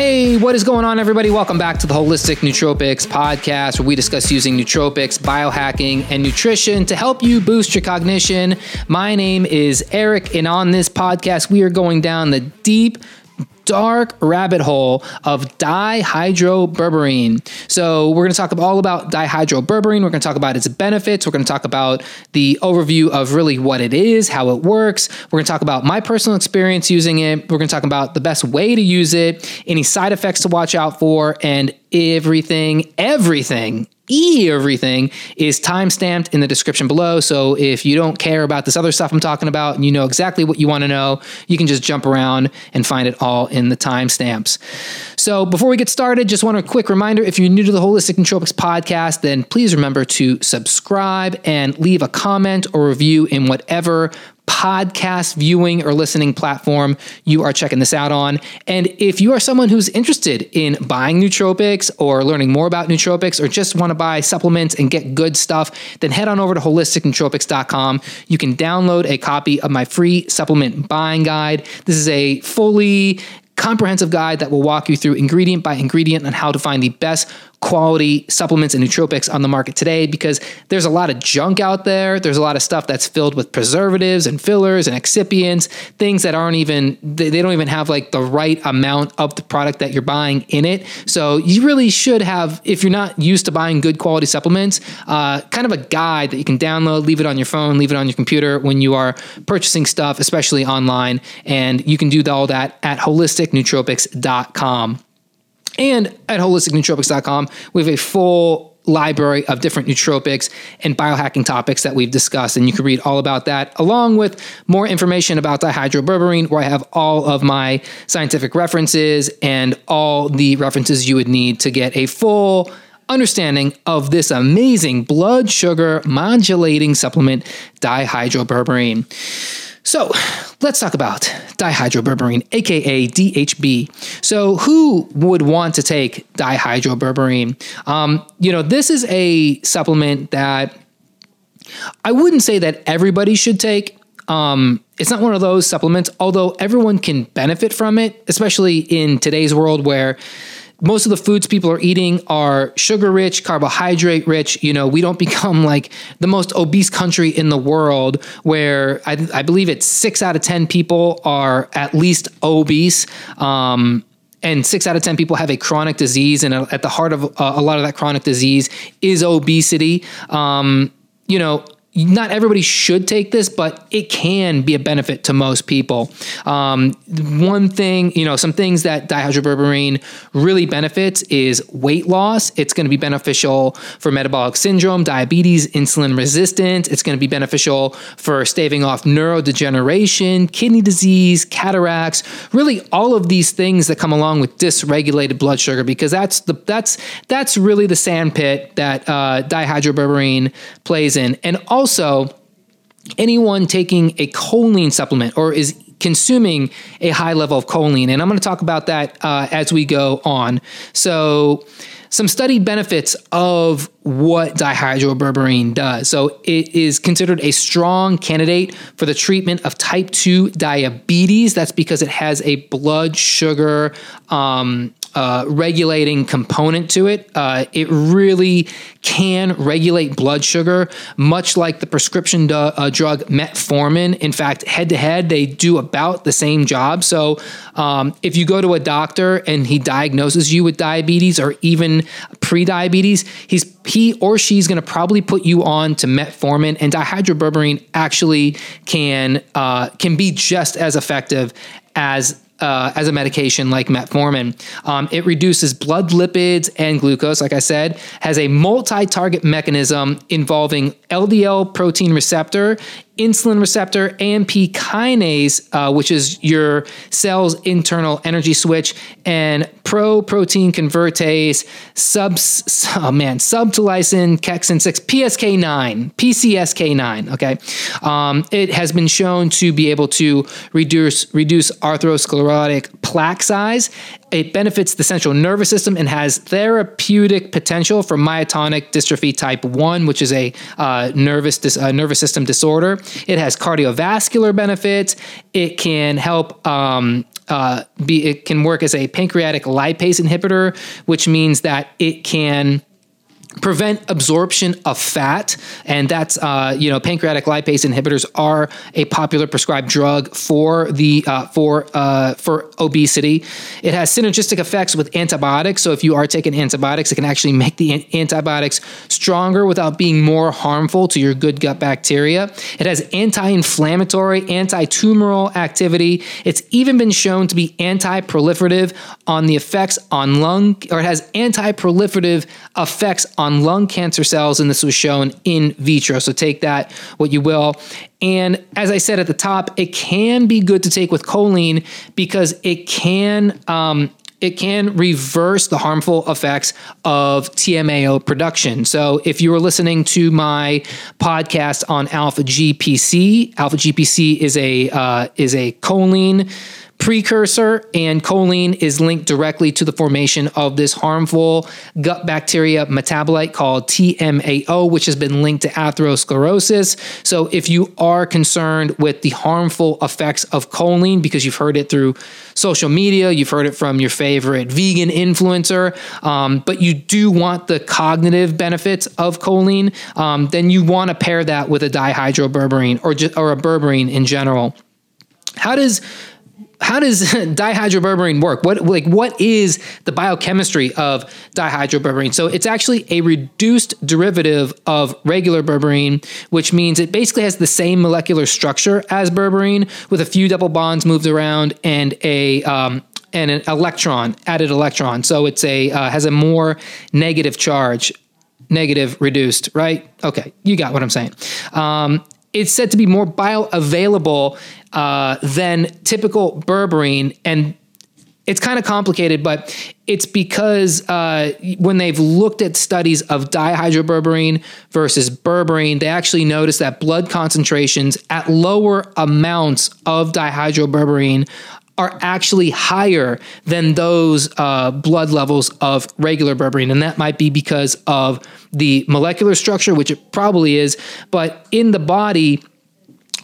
Hey, what is going on, everybody? Welcome back to the Holistic Nootropics podcast, where we discuss using nootropics, biohacking, and nutrition to help you boost your cognition. My name is Eric, and on this podcast, we are going down the deep, dark rabbit hole of dihydroberberine. So, we're going to talk all about dihydroberberine. We're going to talk about its benefits. We're going to talk about the overview of really what it is, how it works. We're going to talk about my personal experience using it. We're going to talk about the best way to use it, any side effects to watch out for, and everything, everything everything is time stamped in the description below. So if you don't care about this other stuff I'm talking about and you know exactly what you want to know, you can just jump around and find it all in the timestamps. So before we get started, just want a quick reminder if you're new to the Holistic Nootropics podcast, then please remember to subscribe and leave a comment or review in whatever podcast viewing or listening platform you are checking this out on. And if you are someone who's interested in buying nootropics or learning more about nootropics or just want to buy supplements and get good stuff, then head on over to holisticnootropics.com. You can download a copy of my free supplement buying guide. This is a fully comprehensive guide that will walk you through ingredient by ingredient on how to find the best quality supplements and nootropics on the market today because there's a lot of junk out there. There's a lot of stuff that's filled with preservatives and fillers and excipients, things that aren't even, they don't even have like the right amount of the product that you're buying in it. So you really should have, if you're not used to buying good quality supplements, uh, kind of a guide that you can download, leave it on your phone, leave it on your computer when you are purchasing stuff, especially online. And you can do all that at holisticnootropics.com. And at holisticnootropics.com, we have a full library of different nootropics and biohacking topics that we've discussed. And you can read all about that, along with more information about dihydroberberine, where I have all of my scientific references and all the references you would need to get a full understanding of this amazing blood sugar modulating supplement, dihydroberberine. So let's talk about dihydroberberine, aka DHB. So, who would want to take dihydroberberine? Um, you know, this is a supplement that I wouldn't say that everybody should take. Um, it's not one of those supplements, although everyone can benefit from it, especially in today's world where most of the foods people are eating are sugar rich, carbohydrate rich. You know, we don't become like the most obese country in the world where I, I believe it's six out of 10 people are at least obese. Um, and six out of 10 people have a chronic disease. And at the heart of uh, a lot of that chronic disease is obesity. Um, you know, not everybody should take this, but it can be a benefit to most people. Um, one thing, you know, some things that dihydroberberine really benefits is weight loss. It's going to be beneficial for metabolic syndrome, diabetes, insulin resistance. It's going to be beneficial for staving off neurodegeneration, kidney disease, cataracts, really all of these things that come along with dysregulated blood sugar, because that's the that's that's really the sandpit that uh, dihydroberberine plays in, and all also, anyone taking a choline supplement or is consuming a high level of choline, and I'm going to talk about that uh, as we go on. So, some studied benefits of what dihydroberberine does. So, it is considered a strong candidate for the treatment of type 2 diabetes. That's because it has a blood sugar um, uh, regulating component to it. Uh, it really can regulate blood sugar, much like the prescription du- uh, drug metformin. In fact, head to head, they do about the same job. So, um, if you go to a doctor and he diagnoses you with diabetes or even pre-diabetes, he's he or she's going to probably put you on to metformin, and dihydroberberine actually can uh, can be just as effective as uh, as a medication like metformin. Um, it reduces blood lipids and glucose, like I said, has a multi target mechanism involving LDL protein receptor insulin receptor, AMP kinase, uh, which is your cell's internal energy switch, and pro protein convertase, subs, oh man, subtilisin, kexin 6, PSK9, PCSK9. Okay. Um, it has been shown to be able to reduce, reduce atherosclerotic plaque size it benefits the central nervous system and has therapeutic potential for myotonic dystrophy type 1, which is a uh, nervous dis- uh, nervous system disorder. It has cardiovascular benefits. It can help um, uh, be it can work as a pancreatic lipase inhibitor, which means that it can prevent absorption of fat and that's uh, you know pancreatic lipase inhibitors are a popular prescribed drug for the uh, for uh, for obesity. It has synergistic effects with antibiotics so if you are taking antibiotics it can actually make the antibiotics stronger without being more harmful to your good gut bacteria. It has anti-inflammatory anti-tumoral activity. It's even been shown to be anti-proliferative on the effects on lung or it has anti-proliferative effects on lung cancer cells, and this was shown in vitro. So take that what you will. And as I said at the top, it can be good to take with choline because it can um, it can reverse the harmful effects of TMAO production. So, if you were listening to my podcast on alpha GPC, alpha GPC is a uh, is a choline precursor, and choline is linked directly to the formation of this harmful gut bacteria metabolite called TMAO, which has been linked to atherosclerosis. So, if you are concerned with the harmful effects of choline because you've heard it through social media, you've heard it from your favorite vegan influencer, um, but you do want the cognitive benefits of choline, um, then you want to pair that with a dihydroberberine or, or a berberine in general. How does how does dihydroberberine work? What like what is the biochemistry of dihydroberberine? So it's actually a reduced derivative of regular berberine, which means it basically has the same molecular structure as berberine, with a few double bonds moved around and a um, and an electron added electron. So it's a uh, has a more negative charge, negative reduced, right? Okay, you got what I'm saying. Um, it's said to be more bioavailable uh, than typical berberine. And it's kind of complicated, but it's because uh, when they've looked at studies of dihydroberberine versus berberine, they actually notice that blood concentrations at lower amounts of dihydroberberine are actually higher than those uh, blood levels of regular berberine. And that might be because of the molecular structure, which it probably is. But in the body,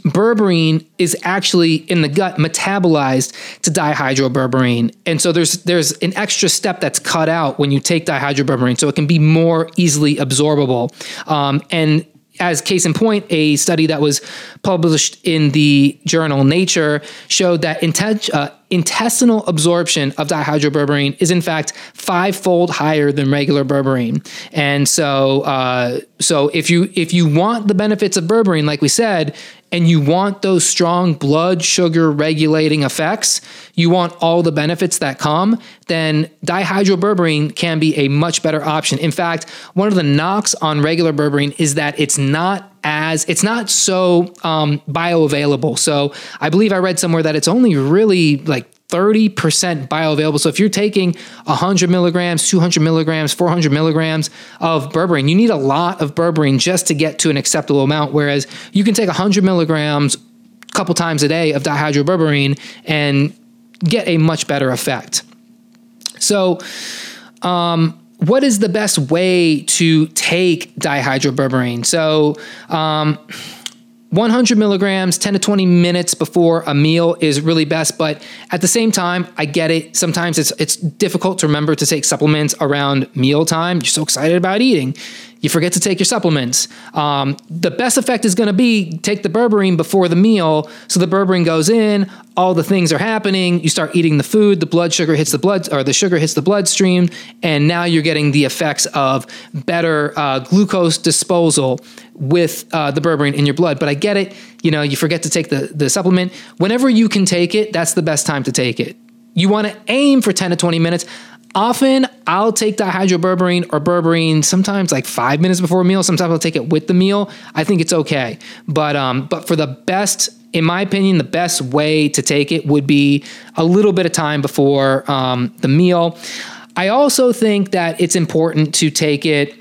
berberine is actually in the gut metabolized to dihydroberberine. And so there's there's an extra step that's cut out when you take dihydroberberine so it can be more easily absorbable. Um, and as case in point, a study that was published in the journal Nature showed that intent, uh, intestinal absorption of dihydroberberine is in fact fivefold higher than regular berberine. And so, uh, so if you if you want the benefits of berberine, like we said, and you want those strong blood sugar regulating effects, you want all the benefits that come, then dihydroberberine can be a much better option. In fact, one of the knocks on regular berberine is that it's not as it's not so um, bioavailable. So I believe I read somewhere that it's only really like 30% bioavailable. So if you're taking 100 milligrams, 200 milligrams, 400 milligrams of berberine, you need a lot of berberine just to get to an acceptable amount. Whereas you can take 100 milligrams a couple times a day of dihydroberberine and get a much better effect. So, um, what is the best way to take dihydroberberine? So, um, 100 milligrams, 10 to 20 minutes before a meal is really best. But at the same time, I get it. Sometimes it's it's difficult to remember to take supplements around mealtime. You're so excited about eating you forget to take your supplements. Um, the best effect is going to be take the berberine before the meal. So the berberine goes in, all the things are happening. You start eating the food, the blood sugar hits the blood, or the sugar hits the bloodstream, and now you're getting the effects of better uh, glucose disposal with uh, the berberine in your blood. But I get it. You know, you forget to take the the supplement. Whenever you can take it, that's the best time to take it. You want to aim for 10 to 20 minutes. Often I'll take dihydroberberine or berberine sometimes like five minutes before a meal. Sometimes I'll take it with the meal. I think it's okay. But um, but for the best, in my opinion, the best way to take it would be a little bit of time before um, the meal. I also think that it's important to take it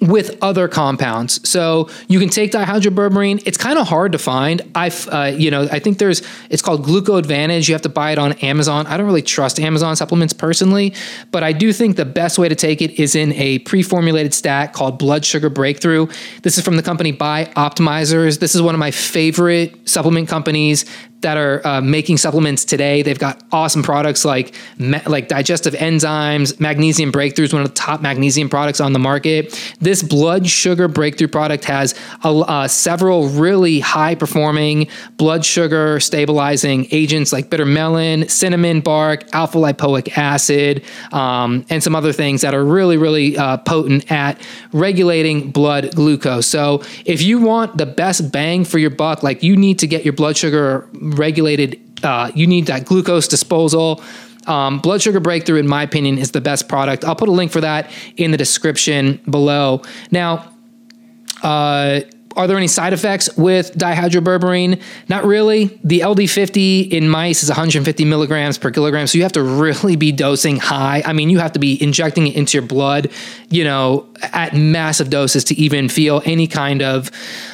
with other compounds. So you can take dihydroberberine. It's kind of hard to find. I, uh, you know, I think there's. It's called GlucoVantage. You have to buy it on Amazon. I don't really trust Amazon supplements personally, but I do think the best way to take it is in a pre-formulated stack called Blood Sugar Breakthrough. This is from the company Bioptimizers. This is one of my favorite supplement companies that are uh, making supplements today. They've got awesome products like like digestive enzymes, magnesium breakthroughs, one of the top magnesium products on the market. This blood sugar breakthrough product has a, uh, several really high performing blood sugar stabilizing agents like bitter melon, cinnamon bark, alpha lipoic acid, um, and some other things that are really really uh, potent at regulating blood glucose. So if you want the best bang for your buck, like you need to get your blood sugar regulated. Uh, you need that glucose disposal. Um, Blood Sugar Breakthrough, in my opinion, is the best product. I'll put a link for that in the description below. Now, uh, are there any side effects with dihydroberberine? Not really. The LD50 in mice is 150 milligrams per kilogram, so you have to really be dosing high. I mean, you have to be injecting it into your blood, you know, at massive doses to even feel any kind of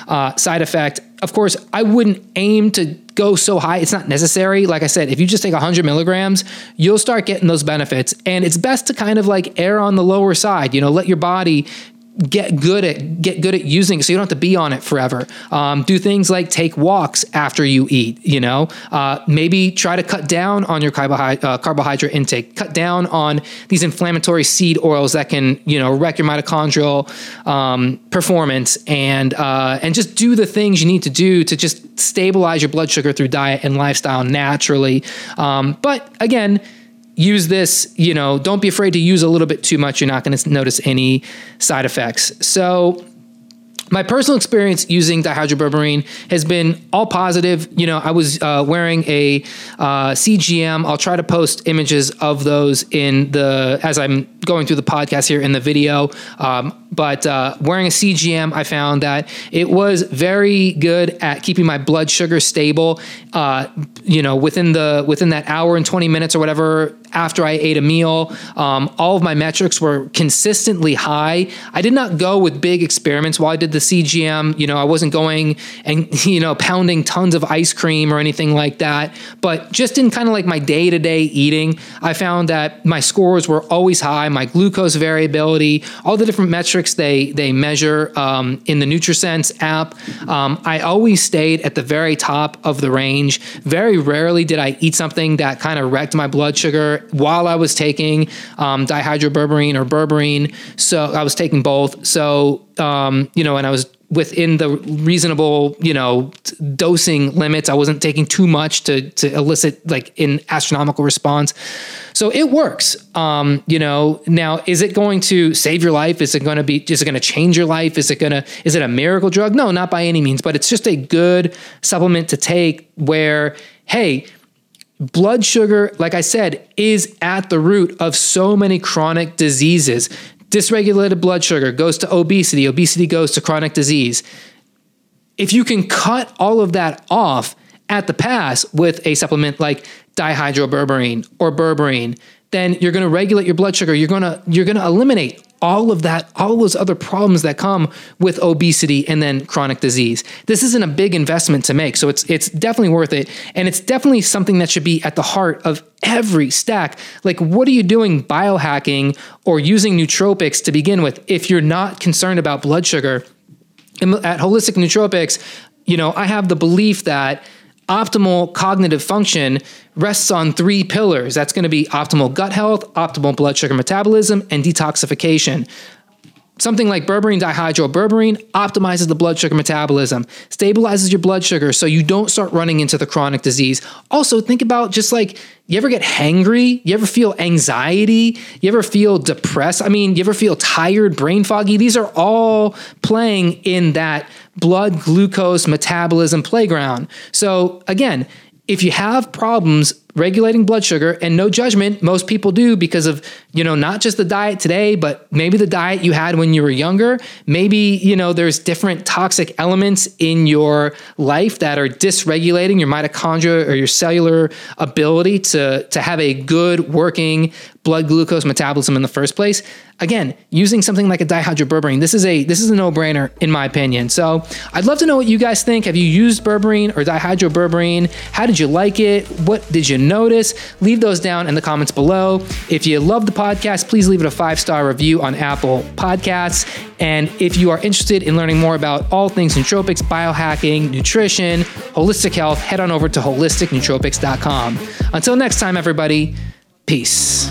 uh, side effect. Of course, I wouldn't aim to go so high. It's not necessary. Like I said, if you just take 100 milligrams, you'll start getting those benefits. And it's best to kind of like err on the lower side. You know, let your body get good at get good at using it so you don't have to be on it forever. Um, do things like take walks after you eat you know? Uh, maybe try to cut down on your carbohydrate, uh, carbohydrate intake. Cut down on these inflammatory seed oils that can you know wreck your mitochondrial um, performance and uh, and just do the things you need to do to just stabilize your blood sugar through diet and lifestyle naturally. Um, but again use this, you know, don't be afraid to use a little bit too much. You're not going to notice any side effects. So, my personal experience using dihydroberberine has been all positive. You know, I was uh, wearing a uh, CGM. I'll try to post images of those in the as I'm going through the podcast here in the video. Um, but uh, wearing a CGM, I found that it was very good at keeping my blood sugar stable. Uh, you know, within the within that hour and twenty minutes or whatever after I ate a meal, um, all of my metrics were consistently high. I did not go with big experiments while I did the CGM. You know, I wasn't going and you know pounding tons of ice cream or anything like that. But just in kind of like my day to day eating, I found that my scores were always high. My glucose variability, all the different metrics they they measure um, in the NutriSense app. Um, I always stayed at the very top of the range. Very rarely did I eat something that kind of wrecked my blood sugar while I was taking um, dihydroberberine or berberine. So I was taking both. So um, you know, and I was within the reasonable, you know, dosing limits. I wasn't taking too much to to elicit like an astronomical response. So it works. Um, you know, now is it going to save your life? Is it going to be is it going to change your life? Is it going to is it a miracle drug? No, not by any means, but it's just a good supplement to take where hey, blood sugar, like I said, is at the root of so many chronic diseases. Dysregulated blood sugar goes to obesity, obesity goes to chronic disease. If you can cut all of that off at the pass with a supplement like dihydroberberine or berberine, then you're going to regulate your blood sugar. You're going to you're going to eliminate all of that, all those other problems that come with obesity and then chronic disease. This isn't a big investment to make, so it's it's definitely worth it, and it's definitely something that should be at the heart of every stack. Like, what are you doing biohacking or using nootropics to begin with if you're not concerned about blood sugar? At Holistic Nootropics, you know, I have the belief that optimal cognitive function rests on three pillars. That's going to be optimal gut health, optimal blood sugar metabolism, and detoxification. Something like berberine dihydroberberine optimizes the blood sugar metabolism, stabilizes your blood sugar so you don't start running into the chronic disease. Also, think about just like you ever get hangry? You ever feel anxiety? You ever feel depressed? I mean, you ever feel tired, brain foggy? These are all playing in that blood glucose metabolism playground. So, again, if you have problems regulating blood sugar and no judgment. Most people do because of, you know, not just the diet today, but maybe the diet you had when you were younger. Maybe, you know, there's different toxic elements in your life that are dysregulating your mitochondria or your cellular ability to, to have a good working blood glucose metabolism in the first place. Again, using something like a dihydroberberine, this is a this is a no-brainer in my opinion. So I'd love to know what you guys think. Have you used berberine or dihydroberberine? How did you like it? What did you notice? Leave those down in the comments below. If you love the podcast, please leave it a five-star review on Apple Podcasts. And if you are interested in learning more about all things nootropics, biohacking, nutrition, holistic health, head on over to holisticnootropics.com. Until next time, everybody, peace.